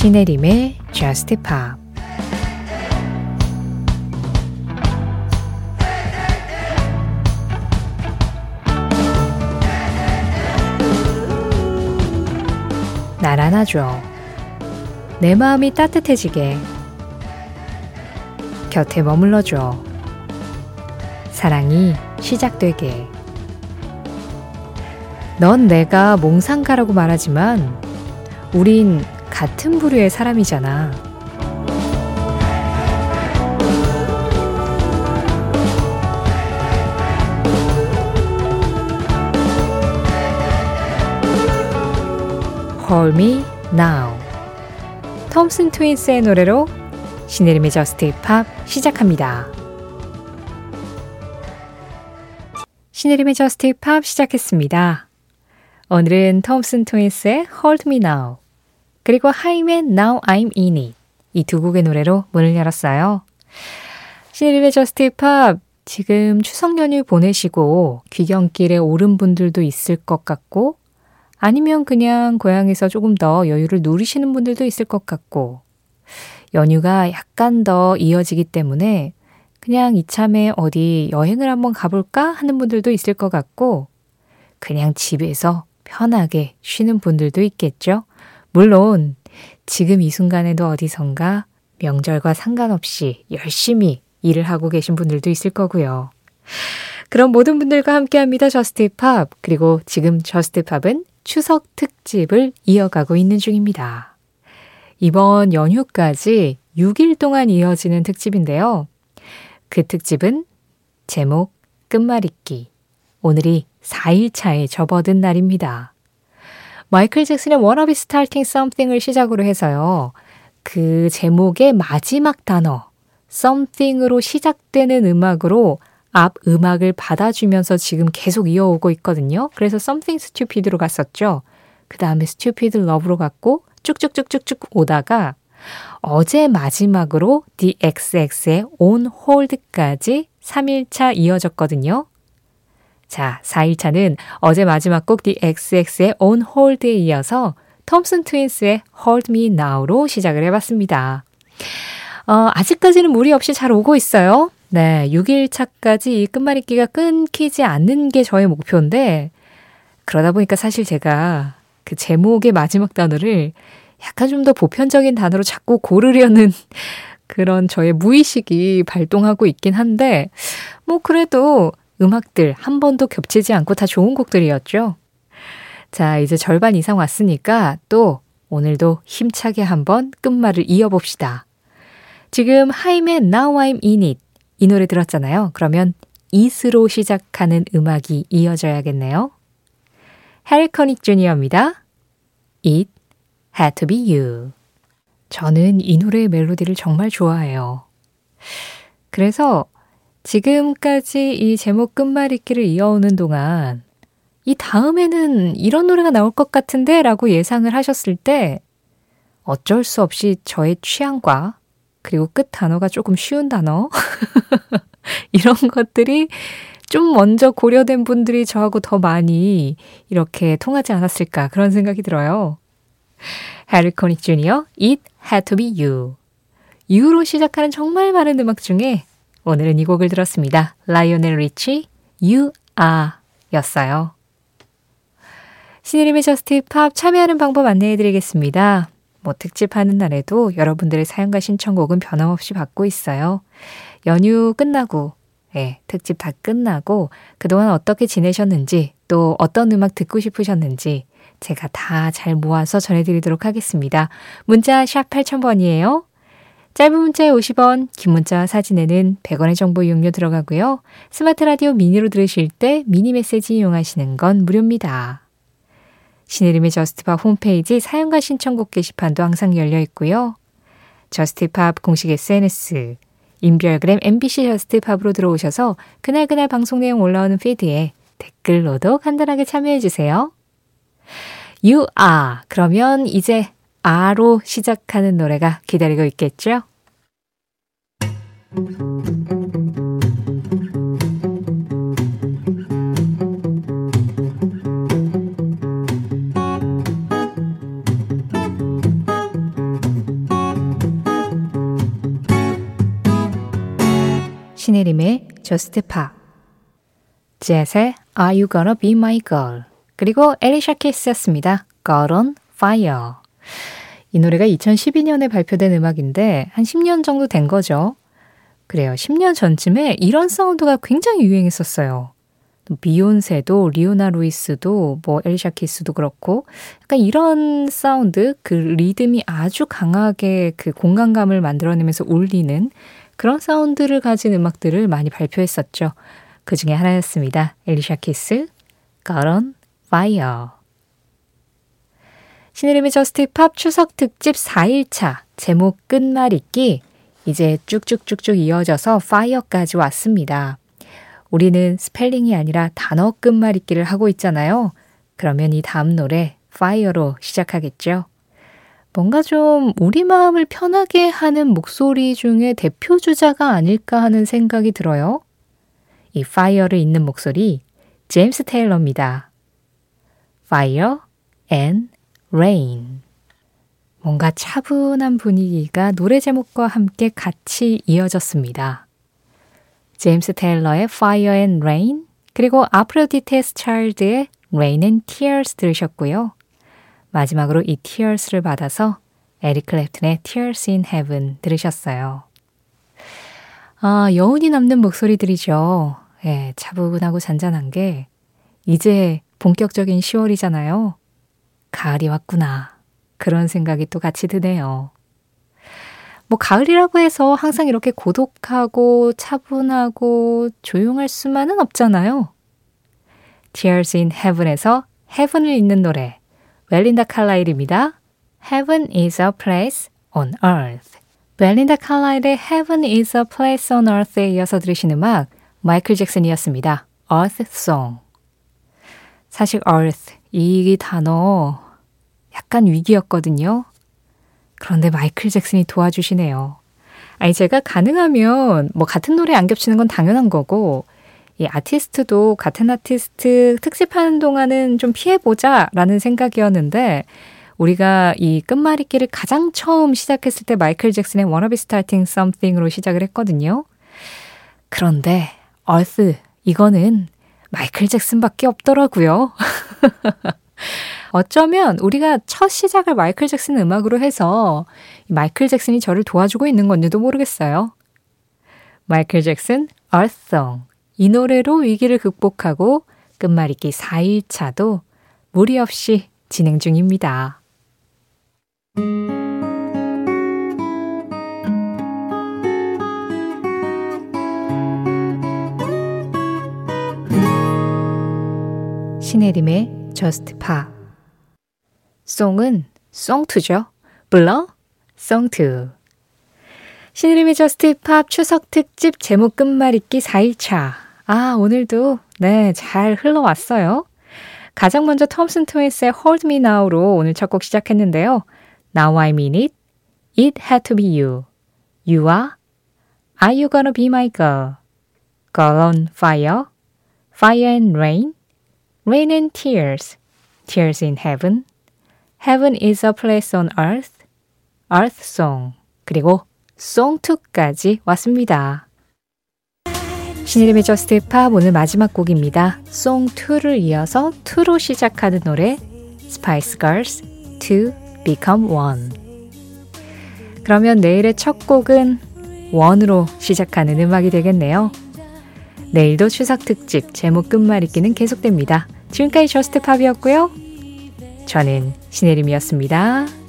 시네림의 Just Pop 날 안아줘. 내 마음이 따뜻해지게. 곁에 머물러줘. 사랑이 시작되게. 넌 내가 몽상가라고 말하지만 우린 같은 부류의 사람이잖아. Call Me Now 톰슨 트윈스의 노래로 신혜림의 저스트 팝 시작합니다. 신혜림의 Just Pop 시작했습니다. 오늘은 톰슨 트윈스의 Hold Me Now 그리고 하임의 Now I'm In It 이 두 곡의 노래로 문을 열었어요. 신혜림의 Just Pop 지금 추석 연휴 보내시고 귀경길에 오른 분들도 있을 것 같고 아니면 그냥 고향에서 조금 더 여유를 누리시는 분들도 있을 것 같고, 연휴가 약간 더 이어지기 때문에 그냥 이참에 어디 여행을 한번 가볼까 하는 분들도 있을 것 같고, 그냥 집에서 편하게 쉬는 분들도 있겠죠. 물론, 지금 이 순간에도 어디선가 명절과 상관없이 열심히 일을 하고 계신 분들도 있을 거고요. 그럼 모든 분들과 함께 합니다. Just Pop. 그리고 지금 Just Pop은 추석 특집을 이어가고 있는 중입니다. 이번 연휴까지 6일 동안 이어지는 특집인데요. 그 특집은 제목 끝말잇기. 오늘이 4일차에 접어든 날입니다. 마이클 잭슨의 Be Starting Something을 시작으로 해서요. 그 제목의 마지막 단어, something으로 시작되는 음악으로 앞 음악을 받아주면서 지금 계속 이어오고 있거든요. 그래서 Something Stupid로 갔었죠. 그 다음에 Stupid Love로 갔고 쭉쭉쭉쭉쭉 오다가 어제 마지막으로 The XX의 On Hold까지 3일차 이어졌거든요. 자, 4일차는 어제 마지막 곡 The XX의 On Hold에 이어서 톰슨 트윈스의 Hold Me Now로 시작을 해봤습니다. 어, 아직까지는 무리 없이 잘 오고 있어요. 네, 6일 차까지 이 끝말잇기가 끊기지 않는 게 저의 목표인데, 그러다 보니까 사실 제가 그 제목의 마지막 단어를 약간 좀 더 보편적인 단어로 자꾸 고르려는 그런 저의 무의식이 발동하고 있긴 한데, 뭐 그래도 음악들 한 번도 겹치지 않고 다 좋은 곡들이었죠. 자, 이제 절반 이상 왔으니까 또 오늘도 힘차게 한번 끝말을 이어봅시다. 지금 하임의 Now I'm In It 이 노래 들었잖아요. 그러면 it으로 시작하는 음악이 이어져야겠네요. 해리 커닉 주니어입니다. It had to be you. 저는 이 노래의 멜로디를 정말 좋아해요. 그래서 지금까지 이 제목 끝말잇기를 이어오는 동안 이 다음에는 이런 노래가 나올 것 같은데 라고 예상을 하셨을 때 어쩔 수 없이 저의 취향과 그리고 끝 단어가 조금 쉬운 단어. 이런 것들이 좀 먼저 고려된 분들이 저하고 더 많이 이렇게 통하지 않았을까 그런 생각이 들어요. 해리 코닉 주니어, It Had To Be You. You로 시작하는 정말 많은 음악 중에 오늘은 이 곡을 들었습니다. 라이오넬 리치, You Are 였어요. 신혜림의 Just Pop 참여하는 방법 안내해 드리겠습니다. 뭐 특집하는 날에도 여러분들의 사연과 신청곡은 변함없이 받고 있어요. 연휴 끝나고, 예, 특집 다 끝나고 그동안 어떻게 지내셨는지 또 어떤 음악 듣고 싶으셨는지 제가 다 잘 모아서 전해드리도록 하겠습니다. 문자 샵 8000번이에요. 짧은 문자에 50원, 긴 문자 사진에는 100원의 정보 이용료 들어가고요. 스마트 라디오 미니로 들으실 때 미니 메시지 이용하시는 건 무료입니다. 신혜림의 Just Pop 홈페이지 사연과 신청곡 게시판도 항상 열려 있고요. Just Pop 공식 SNS, 인별그램 MBC Just Pop으로 들어오셔서 그날그날 방송 내용 올라오는 피드에 댓글로도 간단하게 참여해주세요. You are. 그러면 이제 Are로 시작하는 노래가 기다리고 있겠죠? 신혜림의 Just Pop 젯의 Are You Gonna Be My Girl 그리고 엘리샤 키스였습니다. Girl on Fire 이 노래가 2012년에 발표된 음악인데 한 10년 정도 된 거죠. 그래요. 10년 전쯤에 이런 사운드가 굉장히 유행했었어요. 비욘세도 리오나 루이스도 뭐 엘리샤 키스도 그렇고 약간 이런 사운드 그 리듬이 아주 강하게 그 공간감을 만들어내면서 울리는 그런 사운드를 가진 음악들을 많이 발표했었죠. 그 중에 하나였습니다. 엘리샤 키스, Girl on Fire. 신혜림의 Just Pop 추석 특집 4일차 제목 끝말잇기 이제 쭉쭉쭉쭉 이어져서 Fire까지 왔습니다. 우리는 스펠링이 아니라 단어 끝말잇기를 하고 있잖아요. 그러면 이 다음 노래 Fire로 시작하겠죠. 뭔가 좀 우리 마음을 편하게 하는 목소리 중에 대표 주자가 아닐까 하는 생각이 들어요. 이 Fire를 잇는 목소리 제임스 테일러입니다. Fire and Rain. 뭔가 차분한 분위기가 노래 제목과 함께 같이 이어졌습니다. 제임스 테일러의 Fire and Rain 그리고 아프로디테스 차일드의 Rain and Tears 들으셨고요. 마지막으로 이 Tears를 받아서 에릭 클랩튼의 Tears in Heaven 들으셨어요. 아, 여운이 남는 목소리들이죠. 예, 차분하고 잔잔한 게 이제 본격적인 10월이잖아요. 가을이 왔구나. 그런 생각이 또 같이 드네요. 뭐 가을이라고 해서 항상 이렇게 고독하고 차분하고 조용할 수만은 없잖아요. Tears in Heaven에서 Heaven을 잇는 노래 웰린다 칼라일입니다. Heaven is a place on earth. 웰린다 칼라일의 Heaven is a place on earth에 이어서 들으신 음악 마이클 잭슨이었습니다. Earth Song. 사실 earth 이 단어 약간 위기였거든요. 그런데 마이클 잭슨이 도와주시네요. 아니, 제가 가능하면 뭐 같은 노래 안 겹치는 건 당연한 거고, 이 아티스트도 같은 아티스트 특집하는 동안은 좀 피해보자 라는 생각이었는데, 우리가 이 끝말잇기를 가장 처음 시작했을 때 마이클 잭슨의 Wanna Be Starting Something으로 시작을 했거든요. 그런데, 얼스, 이거는 마이클 잭슨밖에 없더라고요. 어쩌면 우리가 첫 시작을 마이클 잭슨 음악으로 해서 마이클 잭슨이 저를 도와주고 있는 건지도 모르겠어요. 마이클 잭슨, Earth Song. 이 노래로 위기를 극복하고 끝말잇기 4일차도 무리 없이 진행 중입니다. 신혜림의 Just Pop 송은 송투죠. 불러 송투. 신의림의 저스트 팝 추석 특집 제목 끝말잇기 4일차. 아, 오늘도 네, 잘 흘러왔어요. 가장 먼저 톰슨 트윈스의 Hold Me Now로 오늘 첫 곡 시작했는데요. Now I mean it. It had to be you. You are. Are you gonna be my girl? Girl on fire. Fire and rain. Rain and tears. Tears in heaven. Heaven is a place on earth, Earth Song, 그리고 Song 2까지 왔습니다. 신이름의 저스트 팝 오늘 마지막 곡입니다. Song 2를 이어서 2로 시작하는 노래 Spice Girls To Become One. 그러면 내일의 첫 곡은 원으로 시작하는 음악이 되겠네요. 내일도 추석 특집 제목 끝말잇기는 계속됩니다. 지금까지 저스트 팝이었고요. 저는 신혜림이었습니다.